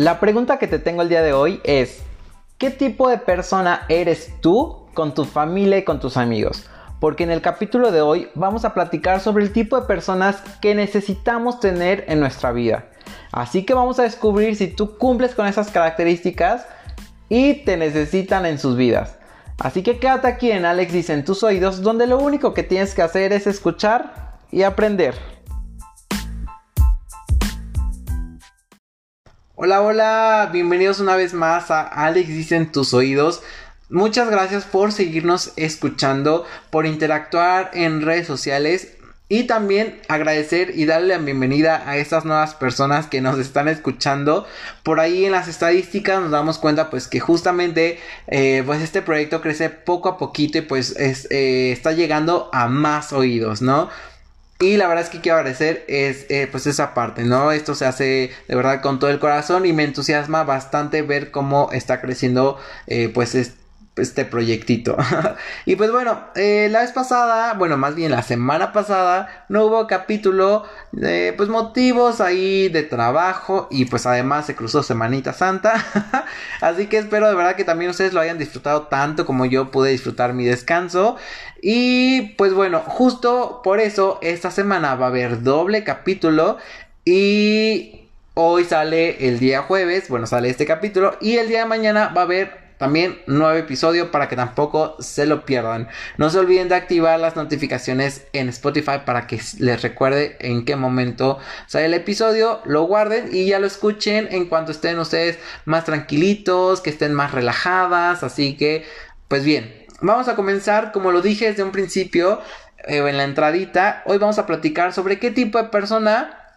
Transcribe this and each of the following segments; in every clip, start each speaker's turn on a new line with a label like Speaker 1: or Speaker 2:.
Speaker 1: La pregunta que te tengo el día de hoy es, ¿qué tipo de persona eres tú con tu familia y con tus amigos? Porque en el capítulo de hoy vamos a platicar sobre el tipo de personas que necesitamos tener en nuestra vida. Así que vamos a descubrir si tú cumples con esas características y te necesitan en sus vidas. Así que quédate aquí en Alex dice en tus oídos, donde lo único que tienes que hacer es escuchar y aprender. Hola, hola, bienvenidos una vez más a Alex dice en tus oídos. Muchas gracias por seguirnos escuchando, por interactuar en redes sociales y también agradecer y darle la bienvenida a estas nuevas personas que nos están escuchando. Por ahí en las estadísticas nos damos cuenta pues que justamente eh, pues este proyecto crece poco a poquito y pues eh, está llegando a más oídos, ¿no? Y la verdad es que quiero agradecer es, eh, pues esa parte, ¿no? Esto se hace de verdad con todo el corazón y me entusiasma bastante ver cómo está creciendo eh, pues este proyectito. y pues bueno, eh, la vez pasada, bueno, más bien la semana pasada, no hubo capítulo pues motivos ahí de trabajo y pues además se cruzó Semanita Santa. Así que espero de verdad que también ustedes lo hayan disfrutado tanto como yo pude disfrutar mi descanso. Y pues bueno, justo por eso esta semana va a haber doble capítulo y Hoy sale el día jueves, bueno, sale este capítulo y el día de mañana va a haber también nuevo episodio para que tampoco se lo pierdan. No se olviden de activar las notificaciones en Spotify para que les recuerde en qué momento sale el episodio, lo guarden y ya lo escuchen en cuanto estén ustedes más tranquilitos, que estén más relajadas. Así que, pues bien, vamos a comenzar como lo dije desde un principio eh, en la entradita. Hoy vamos a platicar sobre qué tipo de persona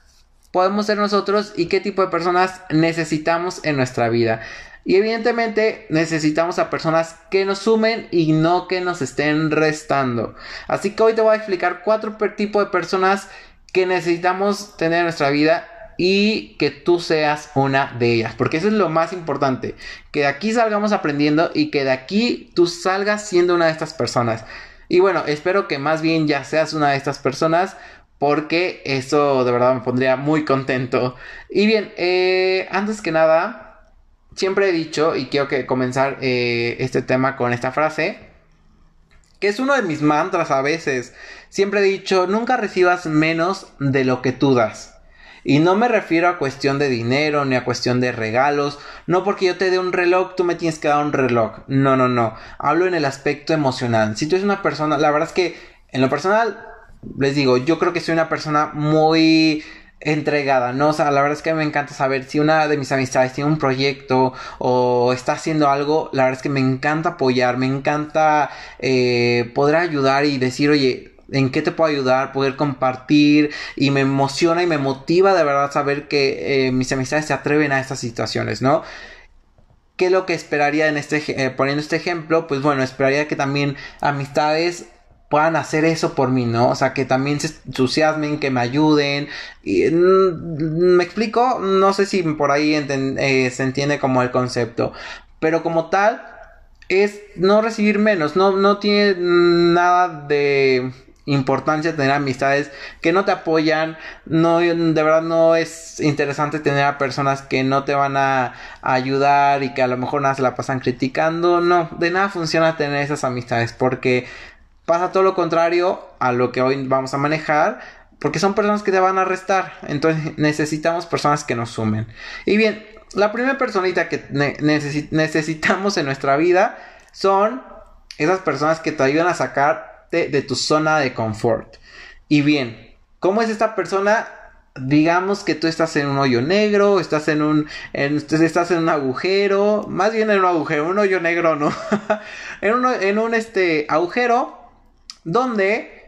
Speaker 1: podemos ser nosotros y qué tipo de personas necesitamos en nuestra vida. Y evidentemente necesitamos a personas que nos sumen y no que nos estén restando. Así que hoy te voy a explicar cuatro tipos de personas que necesitamos tener en nuestra vida y que tú seas una de ellas. Porque eso es lo más importante. Que de aquí salgamos aprendiendo y que de aquí tú salgas siendo una de estas personas. Y bueno, espero que más bien ya seas una de estas personas. Porque eso de verdad me pondría muy contento. Y bien, eh, antes que nada, siempre he dicho, y quiero que comenzar eh, este tema con esta frase, que es uno de mis mantras a veces. Siempre he dicho, nunca recibas menos de lo que tú das. Y no me refiero a cuestión de dinero ni a cuestión de regalos. No porque yo te dé un reloj, tú me tienes que dar un reloj. No, no, no. Hablo en el aspecto emocional. Si tú eres una persona, la verdad es que en lo personal, les digo, yo creo que soy una persona muy entregada, ¿no? O sea, la verdad es que me encanta saber si una de mis amistades tiene un proyecto o está haciendo algo, la verdad es que me encanta apoyar, me encanta eh, poder ayudar y decir, oye, ¿en qué te puedo ayudar? Poder compartir y me emociona y me motiva de verdad saber que eh, mis amistades se atreven a estas situaciones, ¿no? ¿Qué es lo que esperaría en este, eh, poniendo este ejemplo? Pues bueno, esperaría que también amistades puedan hacer eso por mí, ¿no? O sea, que también se entusiasmen, que me ayuden. Y, mm, ¿Me explico? No sé si por ahí eh, se entiende como el concepto. Pero como tal, es no recibir menos. No, no tiene nada de importancia tener amistades que no te apoyan. No, de verdad no es interesante tener a personas que no te van a, a ayudar y que a lo mejor nada se la pasan criticando. No, de nada funciona tener esas amistades porque pasa todo lo contrario a lo que hoy vamos a manejar, porque son personas que te van a restar. Entonces necesitamos personas que nos sumen. Y bien, la primera personita que necesitamos en nuestra vida son esas personas que te ayudan a sacarte de tu zona de confort. Y bien, ¿cómo es esta persona? digamos que tú estás en un hoyo negro, estás en un, estás en un agujero, más bien en un agujero, un hoyo negro, ¿no? en un, en un este agujero donde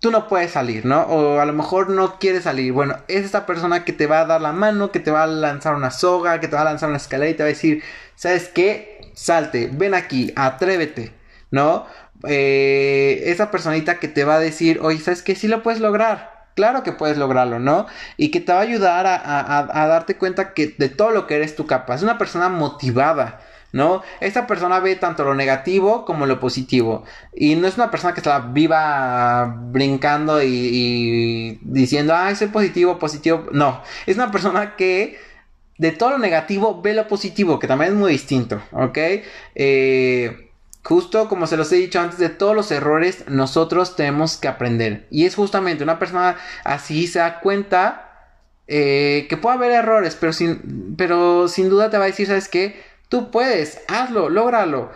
Speaker 1: tú no puedes salir, ¿no? O a lo mejor no quieres salir. Bueno, es esta persona que te va a dar la mano, que te va a lanzar una soga, que te va a lanzar una escalera y te va a decir, ¿sabes qué? Salte, ven aquí, atrévete, ¿no? Eh, esa personita que te va a decir, oye, ¿sabes qué? Sí lo puedes lograr. Claro que puedes lograrlo, ¿no? Y que te va a ayudar a, a darte cuenta que de todo lo que eres tú capaz. Es una persona motivada. ¿No? Esta persona ve tanto lo negativo como lo positivo. Y no es una persona que está viva brincando y, diciendo, ah, soy positivo, positivo. No, es una persona que de todo lo negativo, ve lo positivo, que también es muy distinto, ¿ok? Eh, justo como se los he dicho antes, de todos los errores nosotros tenemos que aprender. Y es justamente una persona así se da cuenta eh, que puede haber errores, pero sin, pero sin duda te va a decir, ¿sabes qué? Tú puedes, hazlo, lógralo.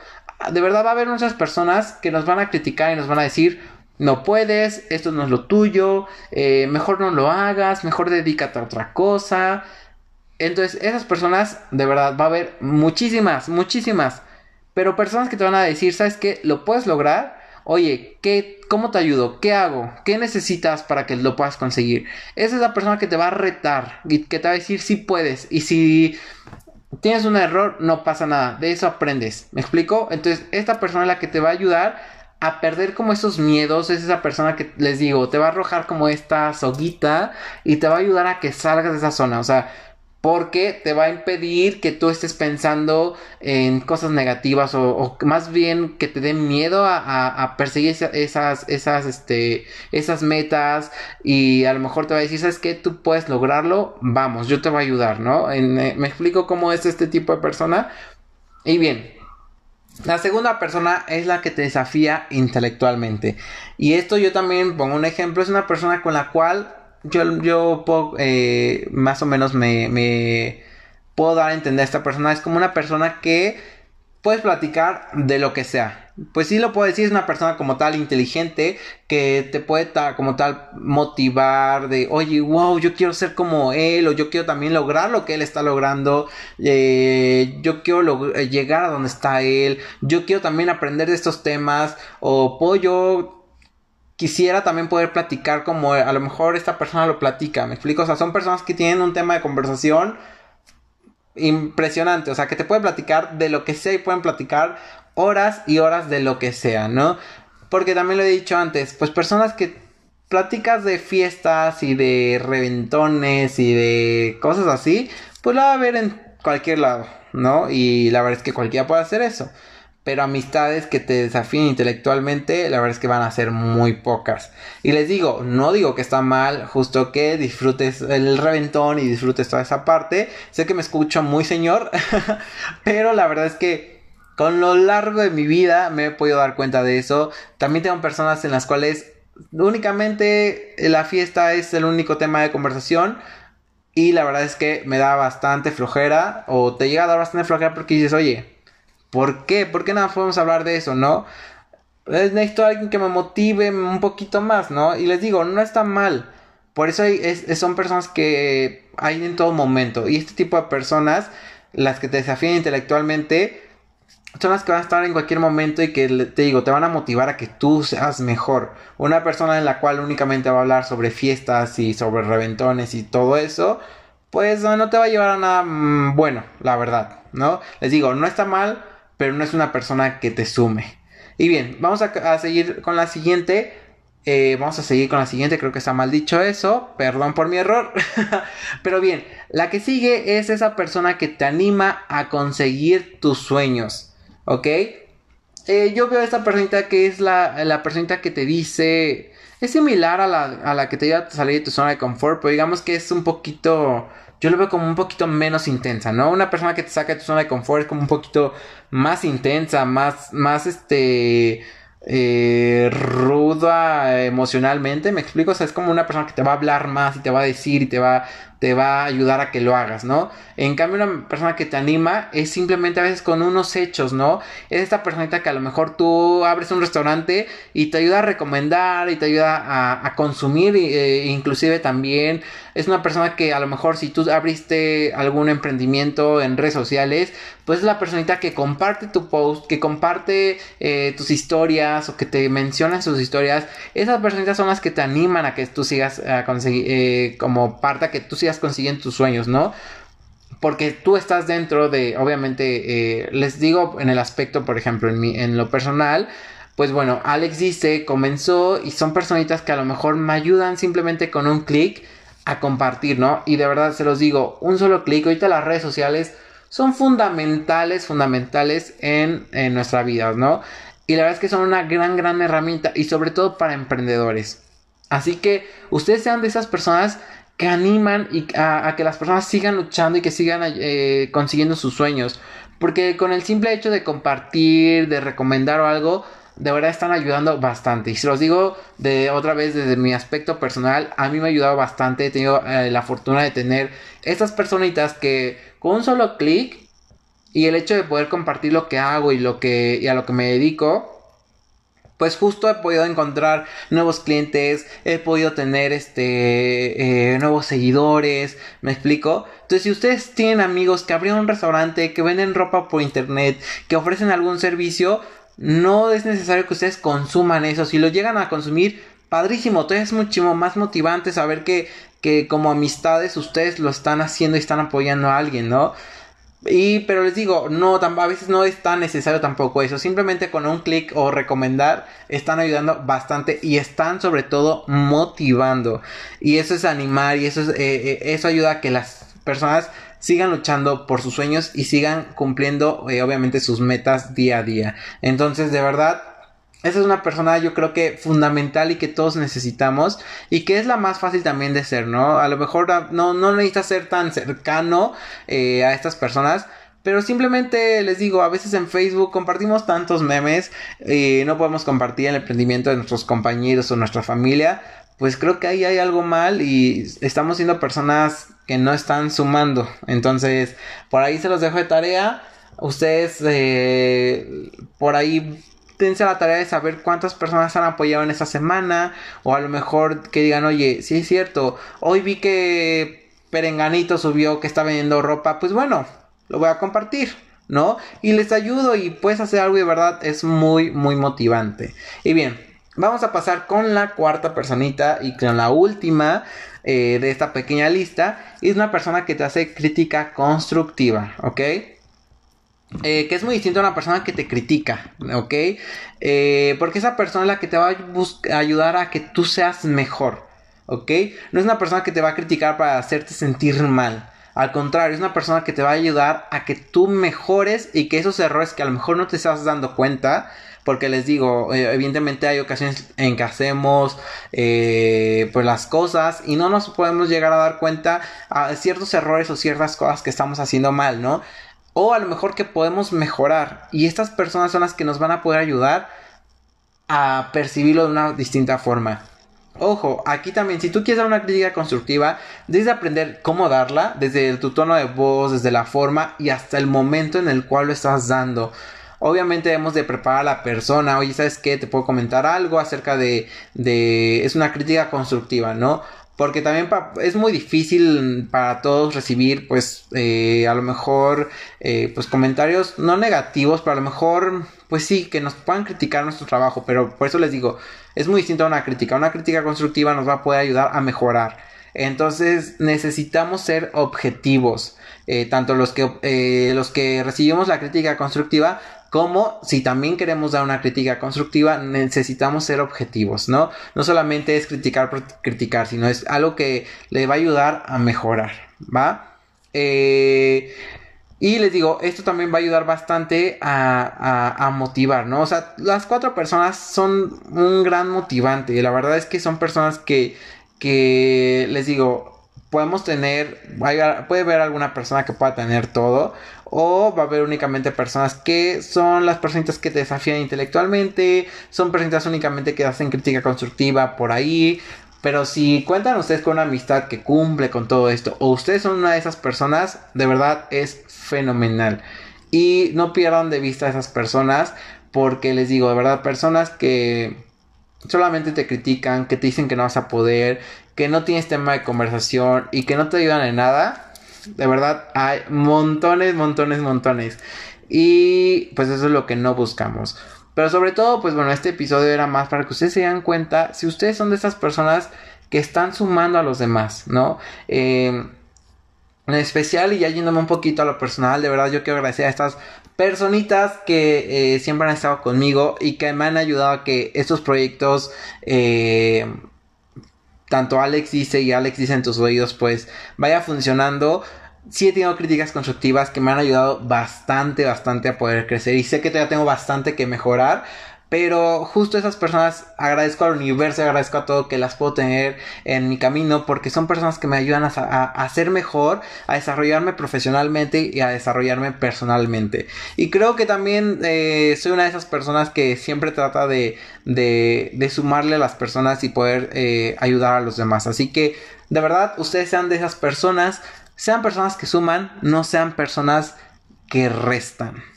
Speaker 1: De verdad va a haber muchas personas que nos van a criticar y nos van a decir, no puedes, esto no es lo tuyo, eh, mejor no lo hagas, mejor dedícate a otra cosa. Entonces, esas personas, de verdad, va a haber muchísimas, muchísimas. Pero personas que te van a decir, ¿sabes qué? ¿Lo puedes lograr? Oye, ¿qué, ¿cómo te ayudo? ¿Qué hago? ¿Qué necesitas para que lo puedas conseguir? Esa es la persona que te va a retar y que te va a decir si puedes. Y si tienes un error, no pasa nada. De eso aprendes. ¿Me explico? Entonces, esta persona es la que te va a ayudar a perder como esos miedos. Es esa persona que les digo, te va a arrojar como esta soguita y te va a ayudar a que salgas de esa zona. O sea, porque te va a impedir que tú estés pensando en cosas negativas o, más bien que te den miedo a, perseguir esas, esas, este, esas metas y a lo mejor te va a decir, ¿sabes qué? Tú puedes lograrlo, vamos, yo te voy a ayudar, ¿no? Eh, me explico cómo es este tipo de persona. Y bien, la segunda persona es la que te desafía intelectualmente. Y esto yo también pongo un ejemplo, es una persona con la cual yo, yo puedo, eh, más o menos me, me puedo dar a entender a esta persona. Es como una persona que puedes platicar de lo que sea. Pues sí lo puedo decir, es una persona como tal inteligente que te puede como tal motivar de, oye, wow, yo quiero ser como él o yo quiero también lograr lo que él está logrando, eh, yo quiero eh, llegar a donde está él, yo quiero también aprender de estos temas o puedo yo quisiera también poder platicar como a lo mejor esta persona lo platica, me explico, o sea, son personas que tienen un tema de conversación impresionante, o sea, que te pueden platicar de lo que sea y pueden platicar horas y horas de lo que sea, ¿no? Porque también lo he dicho antes, pues personas que platicas de fiestas y de reventones y de cosas así, pues lo va a ver en cualquier lado, ¿no? Y la verdad es que cualquiera puede hacer eso. Pero amistades que te desafíen intelectualmente, la verdad es que van a ser muy pocas. Y les digo, no digo que está mal, justo que disfrutes el reventón y disfrutes toda esa parte. Sé que me escucho muy señor, pero la verdad es que con lo largo de mi vida me he podido dar cuenta de eso. También tengo personas en las cuales únicamente la fiesta es el único tema de conversación. Y la verdad es que me da bastante flojera o te llega a dar bastante flojera porque dices, oye, ¿Por qué? ¿Por qué nada podemos hablar de eso, no? Necesito a alguien que me motive un poquito más, ¿no? Y les digo, no está mal. Por eso son personas que hay en todo momento. Y este tipo de personas, las que te desafían intelectualmente, son las que van a estar en cualquier momento y que te digo, te van a motivar a que tú seas mejor. Una persona en la cual únicamente va a hablar sobre fiestas y sobre reventones y todo eso, pues no, te va a llevar a nada mm, bueno, la verdad, ¿no? Les digo, no está mal pero no es una persona que te sume. Y bien, vamos a, seguir con la siguiente. Eh, vamos a seguir con la siguiente, creo que está mal dicho eso, perdón por mi error. Pero bien, la que sigue es esa persona que te anima a conseguir tus sueños, ¿ok? Eh, yo veo a esta personita que es la, la personita que te dice, es similar a la, a la que te ayuda a salir de tu zona de confort, pero digamos que es un poquito yo lo veo como un poquito menos intensa, ¿no? Una persona que te saca de tu zona de confort es como un poquito más intensa, más, más este, eh, ruda emocionalmente, me explico, o sea, es como una persona que te va a hablar más y te va a decir y te va, te va a ayudar a que lo hagas, ¿no? En cambio, una persona que te anima es simplemente a veces con unos hechos, ¿no? Es esta personita que a lo mejor tú abres un restaurante y te ayuda a recomendar y te ayuda a, consumir, e, inclusive también es una persona que a lo mejor si tú abriste algún emprendimiento en redes sociales, pues es la personita que comparte tu post, que comparte eh, tus historias o que te menciona sus historias. Esas personitas son las que te animan a que tú sigas a conseguir, eh, como parte, a que tú sigas consiguiendo tus sueños, ¿no? Porque tú estás dentro de, obviamente, eh, les digo en el aspecto, por ejemplo, en, mi, en lo personal, pues bueno, Alex dice, comenzó y son personitas que a lo mejor me ayudan simplemente con un clic a compartir, ¿no? Y de verdad se los digo, un solo clic, ahorita las redes sociales son fundamentales, fundamentales en, en nuestra vida, ¿no? Y la verdad es que son una gran, gran herramienta y sobre todo para emprendedores. Así que ustedes sean de esas personas que animan y a, que las personas sigan luchando y que sigan eh, consiguiendo sus sueños. Porque con el simple hecho de compartir, de recomendar o algo, de verdad están ayudando bastante. Y se los digo de otra vez desde mi aspecto personal, a mí me ha ayudado bastante. He tenido eh, la fortuna de tener estas personitas que con un solo clic y el hecho de poder compartir lo que hago y lo que y a lo que me dedico, pues justo he podido encontrar nuevos clientes, he podido tener este eh, nuevos seguidores, me explico. Entonces, si ustedes tienen amigos que abrieron un restaurante, que venden ropa por internet, que ofrecen algún servicio, no es necesario que ustedes consuman eso. Si lo llegan a consumir, padrísimo, entonces es muchísimo más motivante saber que, que como amistades ustedes lo están haciendo y están apoyando a alguien, ¿no? Y, pero les digo, no, a veces no es tan necesario tampoco eso. Simplemente con un clic o recomendar están ayudando bastante y están sobre todo motivando. Y eso es animar y eso, es, eh, eh, eso ayuda a que las personas sigan luchando por sus sueños y sigan cumpliendo eh, obviamente sus metas día a día. Entonces, de verdad, esa es una persona yo creo que fundamental y que todos necesitamos y que es la más fácil también de ser, ¿no? A lo mejor no, no necesitas ser tan cercano eh, a estas personas. Pero simplemente les digo, a veces en Facebook compartimos tantos memes y no podemos compartir el emprendimiento de nuestros compañeros o nuestra familia. Pues creo que ahí hay algo mal y estamos siendo personas que no están sumando. Entonces, por ahí se los dejo de tarea. Ustedes eh, por ahí dense la tarea de saber cuántas personas han apoyado en esta semana. O a lo mejor que digan, oye, sí es cierto, hoy vi que Perenganito subió que está vendiendo ropa. Pues bueno, lo voy a compartir. ¿No? Y les ayudo y puedes hacer algo de verdad es muy, muy motivante. Y bien, vamos a pasar con la cuarta personita y con la última eh, de esta pequeña lista. Es una persona que te hace crítica constructiva, ¿ok? Eh, que es muy distinto a una persona que te critica, ¿ok? Eh, porque esa persona es la que te va a ayudar a que tú seas mejor, ¿ok? No es una persona que te va a criticar para hacerte sentir mal. Al contrario, es una persona que te va a ayudar a que tú mejores y que esos errores que a lo mejor no te estás dando cuenta, porque les digo, eh, evidentemente hay ocasiones en que hacemos pues las cosas y no nos podemos llegar a dar cuenta a ciertos errores o ciertas cosas que estamos haciendo mal, ¿no? O a lo mejor que podemos mejorar. Y estas personas son las que nos van a poder ayudar a percibirlo de una distinta forma. Ojo, aquí también, si tú quieres dar una crítica constructiva, debes aprender cómo darla, desde tu tono de voz, desde la forma y hasta el momento en el cual lo estás dando. Obviamente debemos de preparar a la persona, oye, ¿sabes qué? Te puedo comentar algo acerca de, de... es una crítica constructiva, ¿no? Porque también es muy difícil para todos recibir pues eh, a lo mejor eh, pues comentarios no negativos pero a lo mejor pues sí que nos puedan criticar nuestro trabajo. Pero por eso les digo es muy distinto a una crítica. Una crítica constructiva nos va a poder ayudar a mejorar. Entonces necesitamos ser objetivos. Eh, tanto los que los que recibimos la crítica constructiva como si también queremos dar una crítica constructiva, necesitamos ser objetivos, ¿no? No solamente es criticar por criticar, sino es algo que le va a ayudar a mejorar, ¿va? Eh, y les digo, esto también va a ayudar bastante a, a, motivar, ¿no? O sea, las cuatro personas son un gran motivante. La verdad es que son personas que, que les digo, podemos tener, puede haber alguna persona que pueda tener todo, o va a haber únicamente personas que son las personitas que te desafían intelectualmente, son personitas únicamente que hacen crítica constructiva por ahí, pero si cuentan ustedes con una amistad que cumple con todo esto, o ustedes son una de esas personas, de verdad es fenomenal. Y no pierdan de vista a esas personas, porque les digo, de verdad, personas que solamente te critican, que te dicen que no vas a poder, que no tienes tema de conversación y que no te ayudan en nada, de verdad, hay montones, montones, montones. Y pues eso es lo que no buscamos. Pero sobre todo, pues bueno, este episodio era más para que ustedes se den cuenta si ustedes son de estas personas que están sumando a los demás, ¿no? Em, en especial, y ya yéndome un poquito a lo personal, de verdad yo quiero agradecer a estas personitas que eh, siempre han estado conmigo y que me han ayudado a que estos proyectos eh, tanto Alex dice y Alex dice en tus oídos, pues vaya funcionando. Sí he tenido críticas constructivas que me han ayudado bastante, bastante a poder crecer. Y sé que todavía tengo bastante que mejorar. Pero justo esas personas agradezco al universo, agradezco a todo que las puedo tener en mi camino porque son personas que me ayudan a, ser mejor, a desarrollarme profesionalmente y a desarrollarme personalmente. Y creo que también eh, soy una de esas personas que siempre trata de, de, sumarle a las personas y poder eh, ayudar a los demás. Así que de verdad ustedes sean de esas personas, sean personas que suman, no sean personas que restan.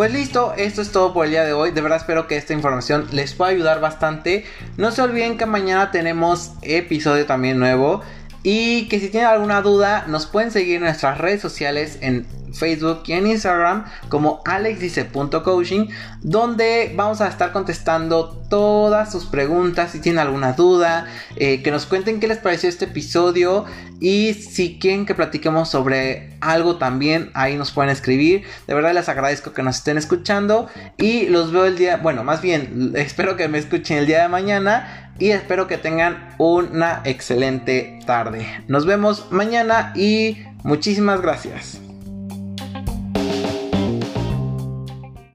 Speaker 1: Pues listo, esto es todo por el día de hoy. De verdad espero que esta información les pueda ayudar bastante. No se olviden que mañana tenemos episodio también nuevo. Y que si tienen alguna duda, nos pueden seguir en nuestras redes sociales en Facebook y en Instagram como alexdice.coaching, donde vamos a estar contestando todas sus preguntas. Si tienen alguna duda, eh, que nos cuenten qué les pareció este episodio y si quieren que platiquemos sobre algo también, ahí nos pueden escribir. De verdad les agradezco que nos estén escuchando y los veo el día, bueno, más bien espero que me escuchen el día de mañana y espero que tengan una excelente tarde. Nos vemos mañana y muchísimas gracias.